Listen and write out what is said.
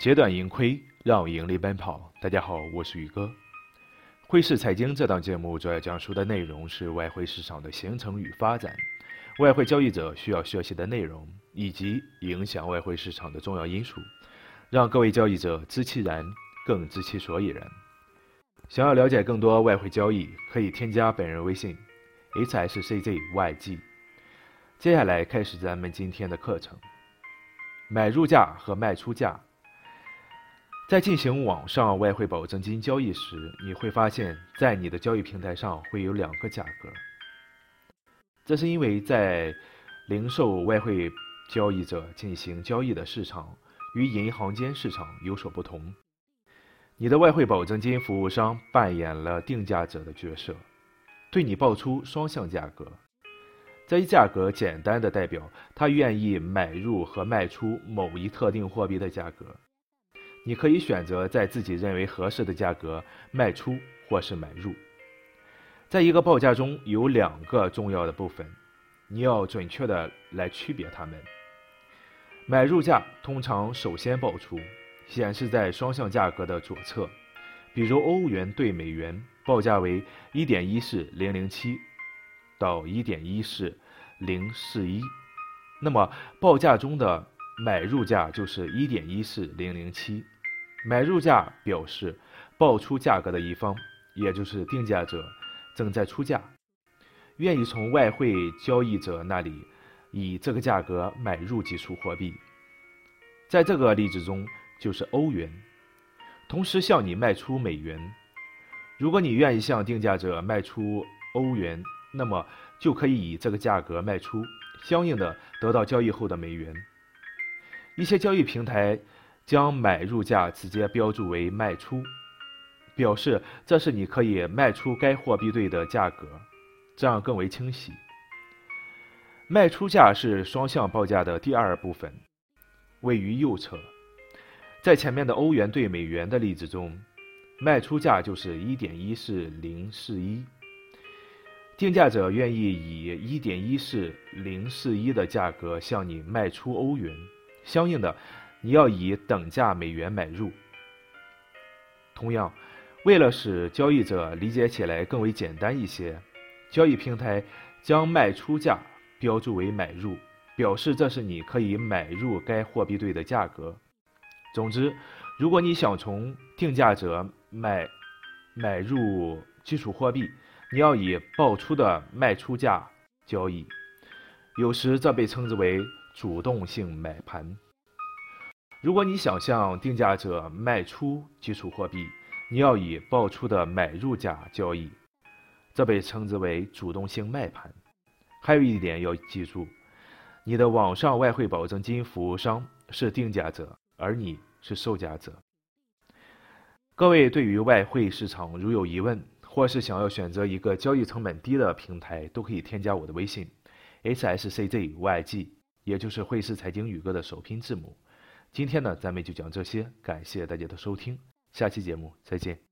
截短盈亏，让盈利奔跑。大家好，我是宇哥。汇市财经这档节目主要讲述的内容是外汇市场的形成与发展，外汇交易者需要学习的内容，以及影响外汇市场的重要因素，让各位交易者知其然，更知其所以然。想要了解更多外汇交易，可以添加本人微信：hsczyg。接下来开始咱们今天的课程，买入价和卖出价。在进行网上外汇保证金交易时，你会发现在你的交易平台上会有两个价格。这是因为在零售外汇交易者进行交易的市场与银行间市场有所不同。你的外汇保证金服务商扮演了定价者的角色，对你报出双向价格。这一价格简单的代表他愿意买入和卖出某一特定货币的价格。你可以选择在自己认为合适的价格卖出或是买入。在一个报价中有两个重要的部分，你要准确的来区别它们。买入价通常首先报出，显示在双向价格的左侧，比如欧元兑美元报价为一点一四零零七到一点一四零四一，那么报价中的。买入价就是一点一四零零七，买入价表示报出价格的一方，也就是定价者正在出价，愿意从外汇交易者那里以这个价格买入几处货币，在这个例子中就是欧元，同时向你卖出美元。如果你愿意向定价者卖出欧元，那么就可以以这个价格卖出，相应的得到交易后的美元。一些交易平台将买入价直接标注为卖出，表示这是你可以卖出该货币对的价格，这样更为清晰。卖出价是双向报价的第二部分，位于右侧。在前面的欧元兑美元的例子中，卖出价就是一点一四零四一，定价者愿意以一点一四零四一的价格向你卖出欧元。相应的，你要以等价美元买入。同样，为了使交易者理解起来更为简单一些，交易平台将卖出价标注为买入，表示这是你可以买入该货币对的价格。总之，如果你想从定价者买买入基础货币，你要以报出的卖出价交易，有时这被称之为。主动性买盘。如果你想向定价者卖出基础货币，你要以报出的买入价交易，这被称之为主动性卖盘。还有一点要记住，你的网上外汇保证金服务商是定价者，而你是售价者。各位对于外汇市场如有疑问，或是想要选择一个交易成本低的平台，都可以添加我的微信：hsczyg。也就是汇市财经宇哥的首拼字母。今天呢，咱们就讲这些，感谢大家的收听，下期节目再见。